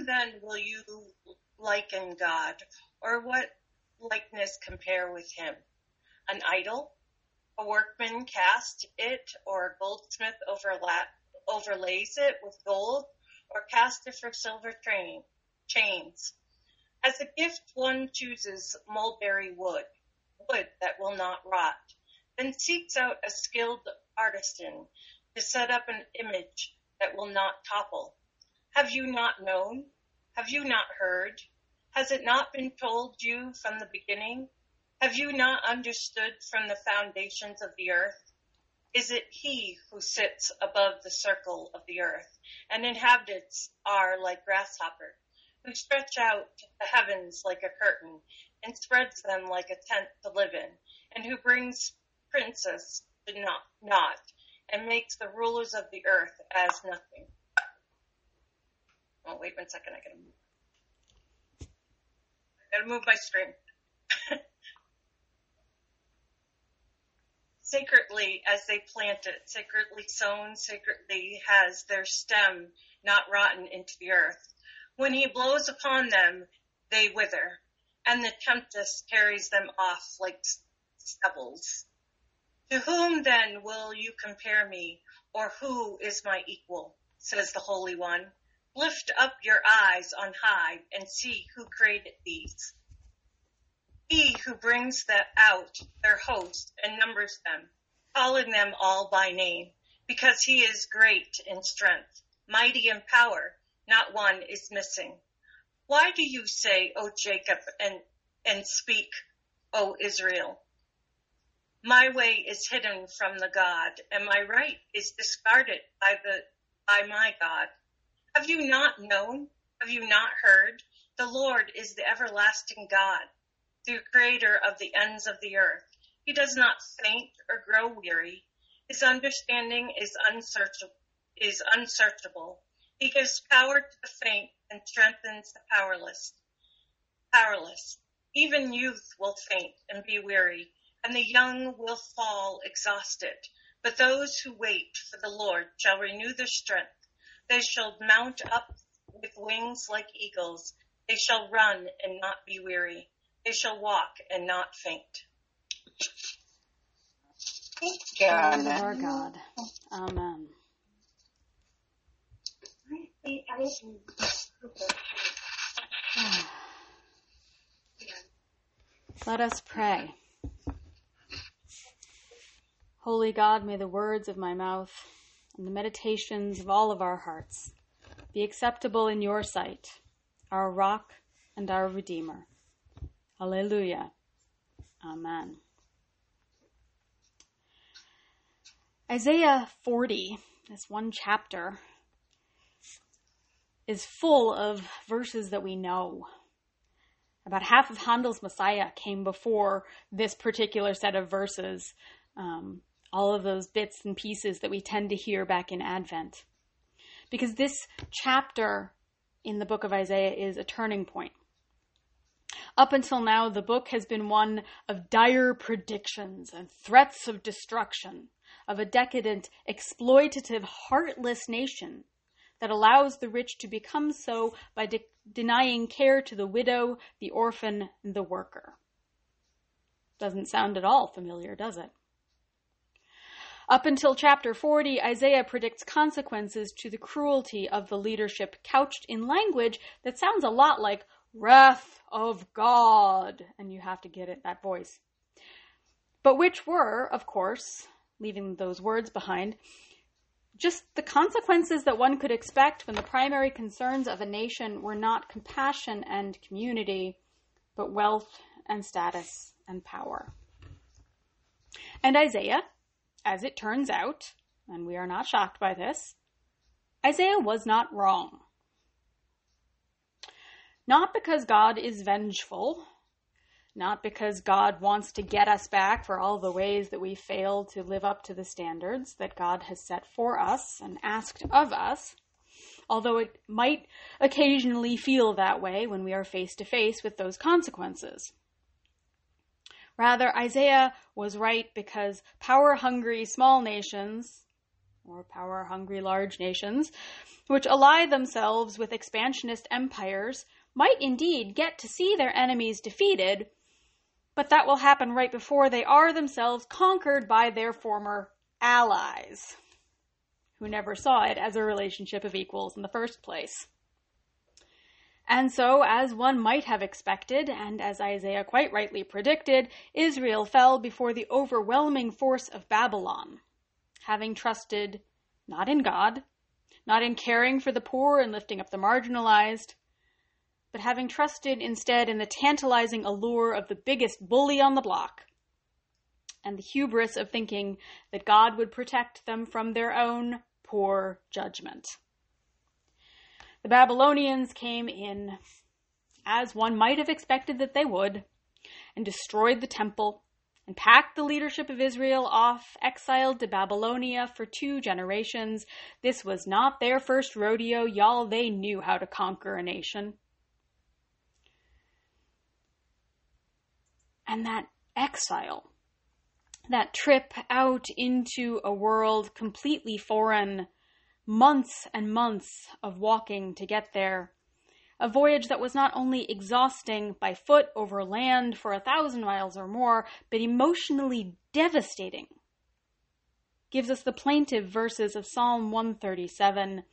then will you liken God, or what likeness compare with him? An idol? A workman cast it, or a goldsmith overlays it with gold, or cast it for silver train, chains. As a gift one chooses mulberry wood, wood that will not rot, then seeks out a skilled artisan to set up an image that will not topple. Have you not known? Have you not heard? Has it not been told you from the beginning? Have you not understood from the foundations of the earth? Is it he who sits above the circle of the earth and inhabitants are like grasshopper, who stretch out the heavens like a curtain and spreads them like a tent to live in, and who brings princes to naught and makes the rulers of the earth as nothing. Oh, wait one second. I gotta move. I gotta move my screen. sacredly as they plant it, sacredly sown, sacredly has their stem not rotten into the earth. When he blows upon them, they wither, and the tempest carries them off like stubbles. To whom then will you compare me, or who is my equal? says the Holy One. Lift up your eyes on high and see who created these. He who brings that out their host and numbers them, calling them all by name, because he is great in strength, mighty in power, not one is missing. Why do you say, O Jacob, and, and speak, O Israel? My way is hidden from the God, and my right is discarded by the, by my God. Have you not known? Have you not heard? The Lord is the everlasting God, the creator of the ends of the earth. He does not faint or grow weary. His understanding is unsearchable, is unsearchable. He gives power to the faint and strengthens the powerless. Powerless. Even youth will faint and be weary, and the young will fall exhausted. But those who wait for the Lord shall renew their strength. They shall mount up with wings like eagles. They shall run and not be weary. They shall walk and not faint. God. Word our God. Amen. Let us pray. Holy God, may the words of my mouth and the meditations of all of our hearts be acceptable in your sight, our rock and our redeemer. Alleluia. Amen. Isaiah 40, this one chapter, is full of verses that we know. About half of Handel's Messiah came before this particular set of verses. Um, all of those bits and pieces that we tend to hear back in Advent. Because this chapter in the book of Isaiah is a turning point. Up until now, the book has been one of dire predictions and threats of destruction of a decadent, exploitative, heartless nation that allows the rich to become so by de- denying care to the widow, the orphan, and the worker. Doesn't sound at all familiar, does it? Up until chapter 40, Isaiah predicts consequences to the cruelty of the leadership couched in language that sounds a lot like wrath of God. And you have to get it, that voice. But which were, of course, leaving those words behind, just the consequences that one could expect when the primary concerns of a nation were not compassion and community, but wealth and status and power. And Isaiah, as it turns out, and we are not shocked by this, Isaiah was not wrong. Not because God is vengeful, not because God wants to get us back for all the ways that we failed to live up to the standards that God has set for us and asked of us, although it might occasionally feel that way when we are face to face with those consequences. Rather, Isaiah was right because power hungry small nations, or power hungry large nations, which ally themselves with expansionist empires, might indeed get to see their enemies defeated, but that will happen right before they are themselves conquered by their former allies, who never saw it as a relationship of equals in the first place. And so, as one might have expected, and as Isaiah quite rightly predicted, Israel fell before the overwhelming force of Babylon, having trusted not in God, not in caring for the poor and lifting up the marginalized, but having trusted instead in the tantalizing allure of the biggest bully on the block, and the hubris of thinking that God would protect them from their own poor judgment. The Babylonians came in, as one might have expected that they would, and destroyed the temple and packed the leadership of Israel off, exiled to Babylonia for two generations. This was not their first rodeo, y'all. They knew how to conquer a nation. And that exile, that trip out into a world completely foreign, months and months of walking to get there. A voyage that was not only exhausting by foot over land for a thousand miles or more, but emotionally devastating. Gives us the plaintive verses of Psalm 137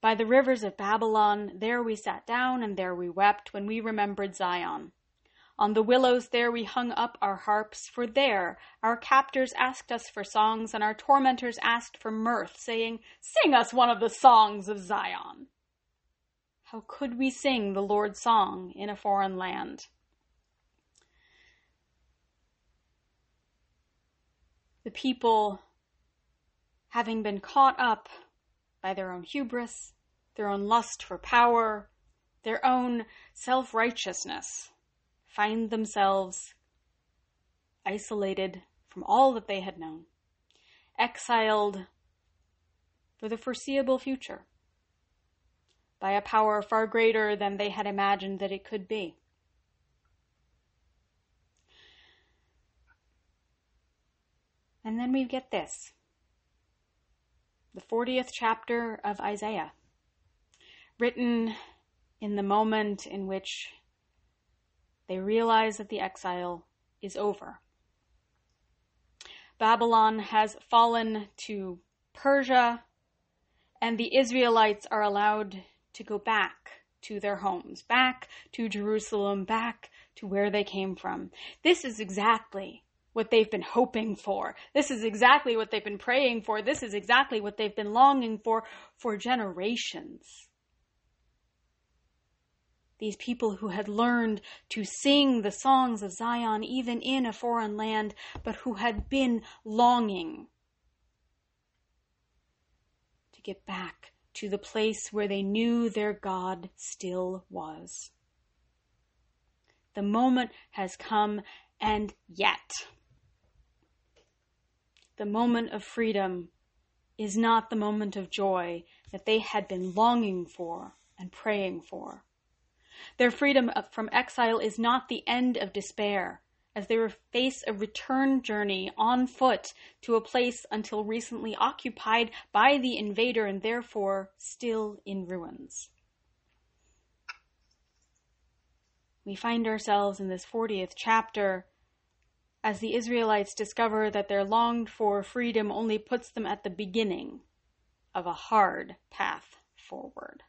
By the rivers of Babylon, there we sat down and there we wept when we remembered Zion. On the willows there we hung up our harps, for there our captors asked us for songs, and our tormentors asked for mirth, saying, Sing us one of the songs of Zion. How could we sing the Lord's song in a foreign land? The people, having been caught up by their own hubris, their own lust for power, their own self righteousness, find themselves isolated from all that they had known, exiled for the foreseeable future by a power far greater than they had imagined that it could be. And then we get this the 40th chapter of Isaiah, written in the moment in which they realize that the exile is over. Babylon has fallen to Persia, and the Israelites are allowed to go back to their homes, back to Jerusalem, back to where they came from. This is exactly what they've been hoping for. This is exactly what they've been praying for. This is exactly what they've been longing for for generations these people who had learned to sing the songs of Zion even in a foreign land, but who had been longing to get back to the place where they knew their God still was. The moment has come, and yet, the moment of freedom is not the moment of joy that they had been longing for and praying for. Their freedom from exile is not the end of despair, as they face a return journey on foot to a place until recently occupied by the invader and therefore still in ruins. We find ourselves in this 40th chapter as the Israelites discover that their longed for freedom only puts them at the beginning of a hard path forward.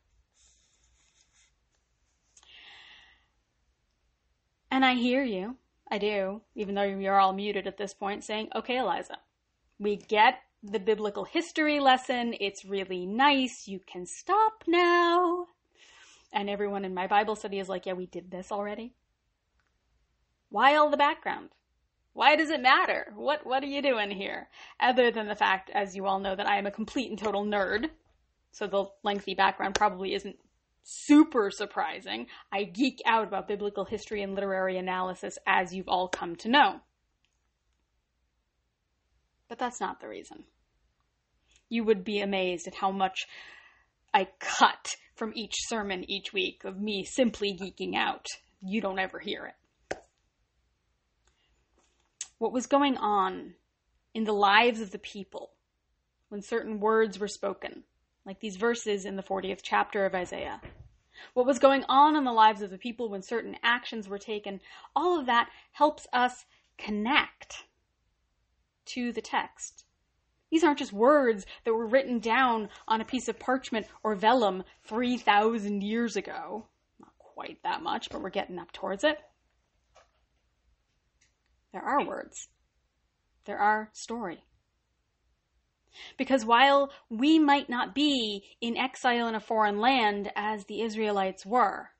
And I hear you. I do, even though you're all muted at this point, saying, okay, Eliza, we get the biblical history lesson. It's really nice. You can stop now. And everyone in my Bible study is like, yeah, we did this already. Why all the background? Why does it matter? What what are you doing here? Other than the fact, as you all know, that I am a complete and total nerd. So the lengthy background probably isn't super surprising. I geek out about biblical history and literary analysis, as you've all come to know. But that's not the reason. You would be amazed at how much I cut from each sermon each week of me simply geeking out. You don't ever hear it. What was going on in the lives of the people when certain words were spoken, like these verses in the 40th chapter of Isaiah. What was going on in the lives of the people when certain actions were taken, all of that helps us connect to the text. These aren't just words that were written down on a piece of parchment or vellum 3,000 years ago. Not quite that much, but we're getting up towards it. There are words. There are story. Because while we might not be in exile in a foreign land as the Israelites were,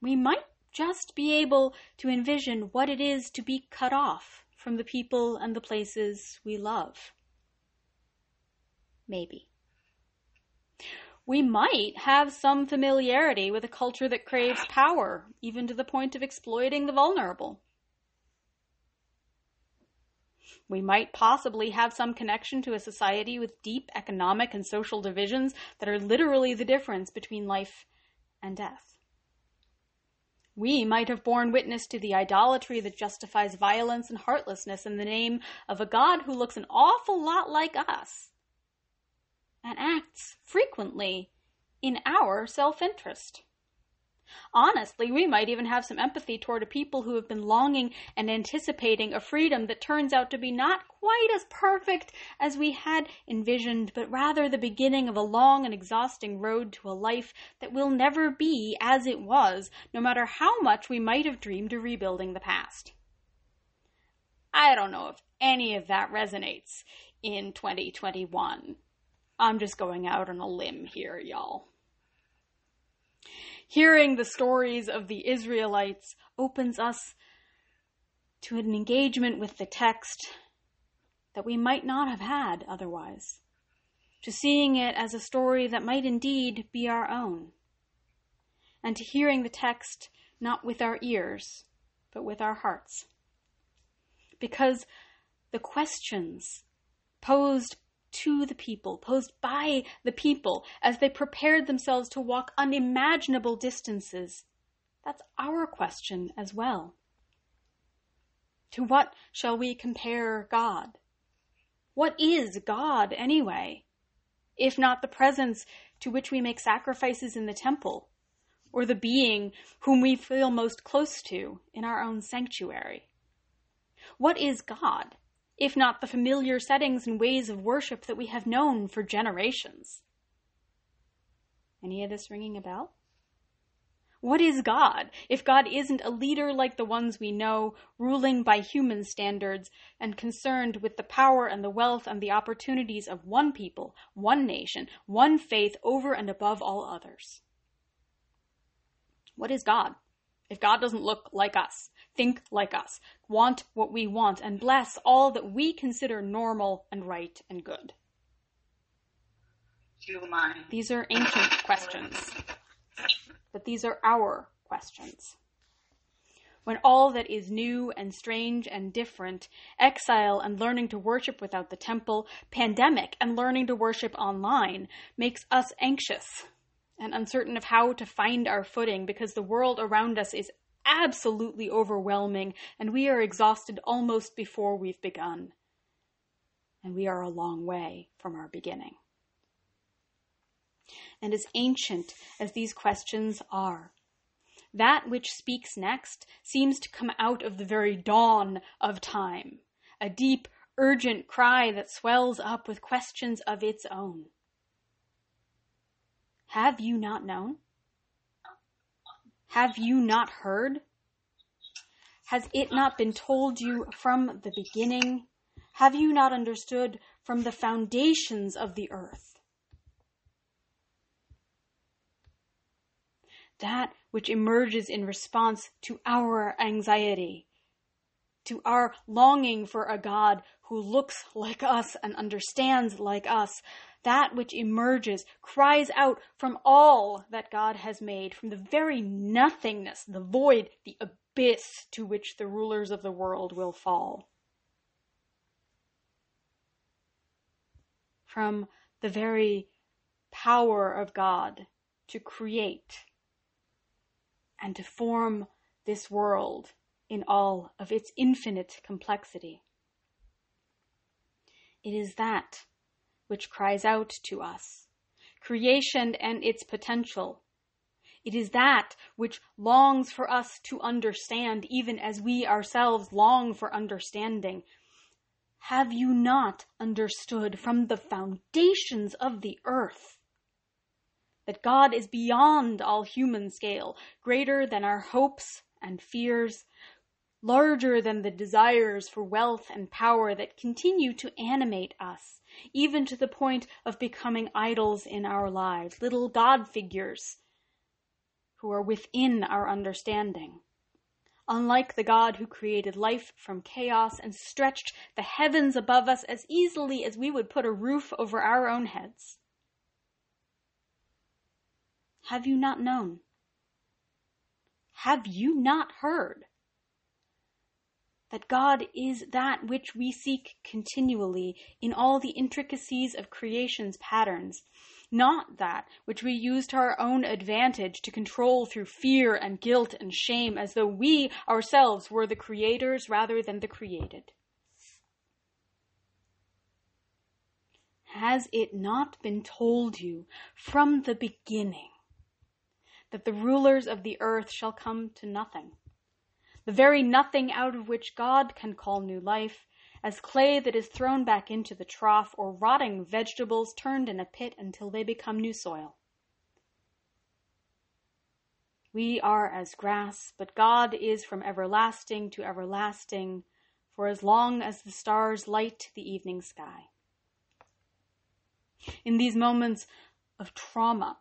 we might just be able to envision what it is to be cut off from the people and the places we love. Maybe. We might have some familiarity with a culture that craves power, even to the point of exploiting the vulnerable. We might possibly have some connection to a society with deep economic and social divisions that are literally the difference between life and death. We might have borne witness to the idolatry that justifies violence and heartlessness in the name of a God who looks an awful lot like us and acts frequently in our self interest. Honestly, we might even have some empathy toward a people who have been longing and anticipating a freedom that turns out to be not quite as perfect as we had envisioned, but rather the beginning of a long and exhausting road to a life that will never be as it was, no matter how much we might have dreamed of rebuilding the past. I don't know if any of that resonates in 2021. I'm just going out on a limb here, y'all. Hearing the stories of the Israelites opens us to an engagement with the text that we might not have had otherwise, to seeing it as a story that might indeed be our own, and to hearing the text not with our ears, but with our hearts. Because the questions posed to the people, posed by the people as they prepared themselves to walk unimaginable distances. That's our question as well. To what shall we compare God? What is God anyway? If not the presence to which we make sacrifices in the temple, or the being whom we feel most close to in our own sanctuary? What is God? If not the familiar settings and ways of worship that we have known for generations. Any of this ringing a bell? What is God if God isn't a leader like the ones we know, ruling by human standards and concerned with the power and the wealth and the opportunities of one people, one nation, one faith over and above all others? What is God if God doesn't look like us? think like us, want what we want, and bless all that we consider normal and right and good? These are ancient questions, but these are our questions. When all that is new and strange and different, exile and learning to worship without the temple, pandemic and learning to worship online, makes us anxious and uncertain of how to find our footing because the world around us is absolutely overwhelming, and we are exhausted almost before we've begun. And we are a long way from our beginning. And as ancient as these questions are, that which speaks next seems to come out of the very dawn of time, a deep, urgent cry that swells up with questions of its own. Have you not known? Have you not heard? Has it not been told you from the beginning? Have you not understood from the foundations of the earth? That which emerges in response to our anxiety, to our longing for a God who looks like us and understands like us, that which emerges, cries out from all that God has made, from the very nothingness, the void, the abyss to which the rulers of the world will fall. From the very power of God to create and to form this world in all of its infinite complexity. It is that which cries out to us, creation and its potential. It is that which longs for us to understand, even as we ourselves long for understanding. Have you not understood from the foundations of the earth that God is beyond all human scale, greater than our hopes and fears, larger than the desires for wealth and power that continue to animate us, even to the point of becoming idols in our lives, little God figures who are within our understanding. Unlike the God who created life from chaos and stretched the heavens above us as easily as we would put a roof over our own heads. Have you not known? Have you not heard? That God is that which we seek continually in all the intricacies of creation's patterns, not that which we use to our own advantage to control through fear and guilt and shame, as though we ourselves were the creators rather than the created. Has it not been told you from the beginning that the rulers of the earth shall come to nothing? The very nothing out of which God can call new life as clay that is thrown back into the trough, or rotting vegetables turned in a pit until they become new soil. We are as grass, but God is from everlasting to everlasting, for as long as the stars light the evening sky. In these moments of trauma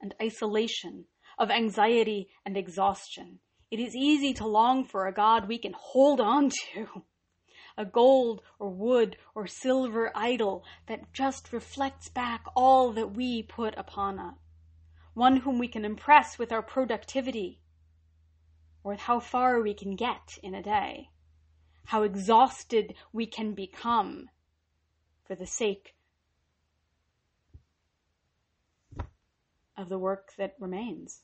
and isolation, of anxiety and exhaustion, it is easy to long for a God we can hold on to a gold or wood or silver idol that just reflects back all that we put upon it. One whom we can impress with our productivity or with how far we can get in a day, how exhausted we can become for the sake of the work that remains.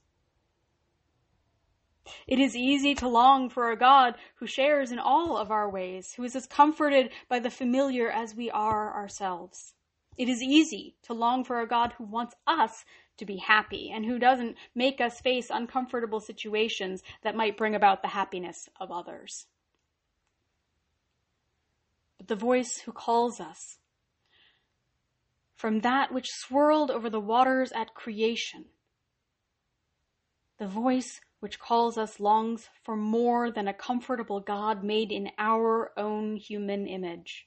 It is easy to long for a God who shares in all of our ways, who is as comforted by the familiar as we are ourselves. It is easy to long for a God who wants us to be happy and who doesn't make us face uncomfortable situations that might bring about the happiness of others. But the voice who calls us from that which swirled over the waters at creation, the voice which calls us longs for more than a comfortable God made in our own human image.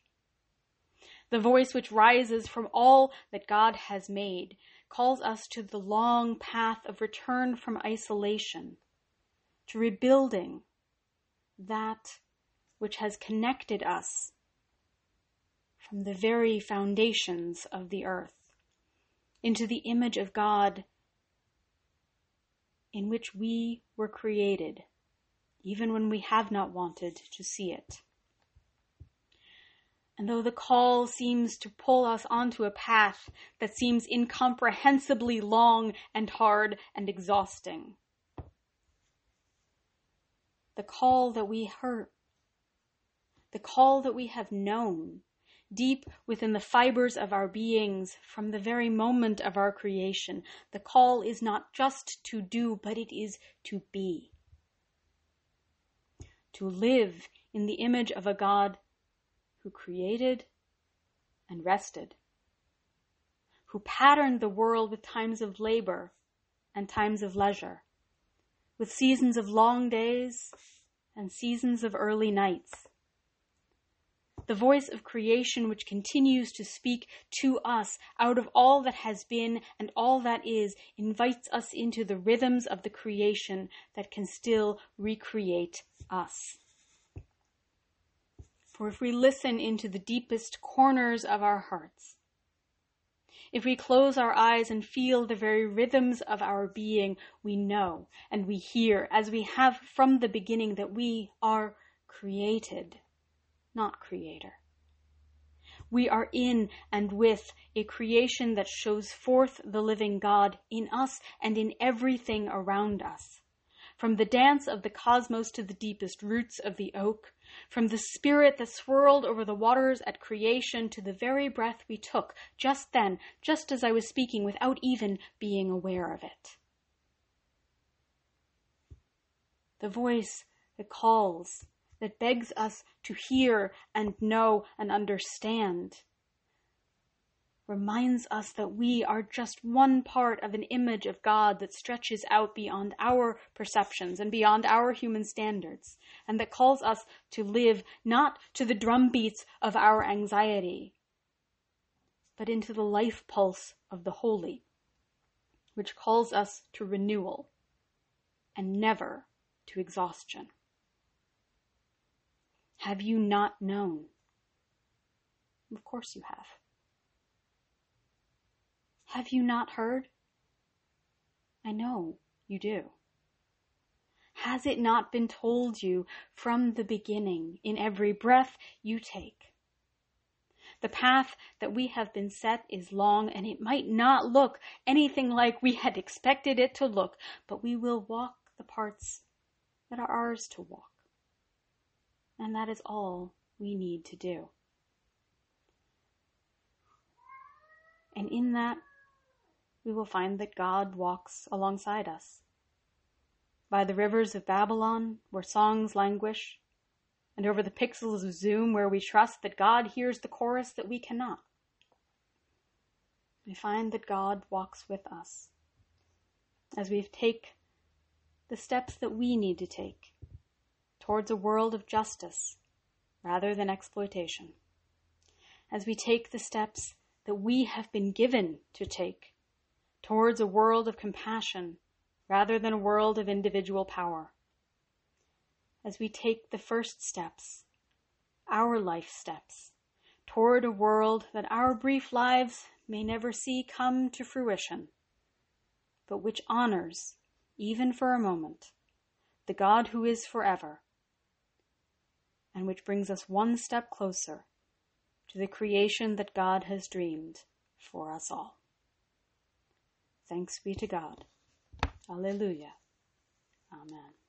The voice which rises from all that God has made calls us to the long path of return from isolation, to rebuilding that which has connected us from the very foundations of the earth into the image of God in which we were created, even when we have not wanted to see it. And though the call seems to pull us onto a path that seems incomprehensibly long and hard and exhausting, the call that we heard, the call that we have known, deep within the fibers of our beings from the very moment of our creation. The call is not just to do, but it is to be. To live in the image of a God who created and rested, who patterned the world with times of labor and times of leisure, with seasons of long days and seasons of early nights the voice of creation which continues to speak to us out of all that has been and all that is, invites us into the rhythms of the creation that can still recreate us. For if we listen into the deepest corners of our hearts, if we close our eyes and feel the very rhythms of our being, we know and we hear, as we have from the beginning, that we are created not creator. We are in and with a creation that shows forth the living God in us and in everything around us. from the dance of the cosmos to the deepest roots of the oak, from the spirit that swirled over the waters at creation to the very breath we took just then, just as I was speaking without even being aware of it. The voice that calls, that begs us to hear and know and understand reminds us that we are just one part of an image of God that stretches out beyond our perceptions and beyond our human standards, and that calls us to live not to the drumbeats of our anxiety, but into the life pulse of the holy, which calls us to renewal and never to exhaustion. Have you not known? Of course you have. Have you not heard? I know you do. Has it not been told you from the beginning in every breath you take? The path that we have been set is long and it might not look anything like we had expected it to look, but we will walk the parts that are ours to walk. And that is all we need to do. And in that, we will find that God walks alongside us. By the rivers of Babylon, where songs languish, and over the pixels of Zoom, where we trust that God hears the chorus that we cannot, we find that God walks with us as we take the steps that we need to take towards a world of justice rather than exploitation, as we take the steps that we have been given to take towards a world of compassion rather than a world of individual power. As we take the first steps, our life steps, toward a world that our brief lives may never see come to fruition, but which honors, even for a moment, the God who is forever, and which brings us one step closer to the creation that God has dreamed for us all. Thanks be to God. Alleluia. Amen.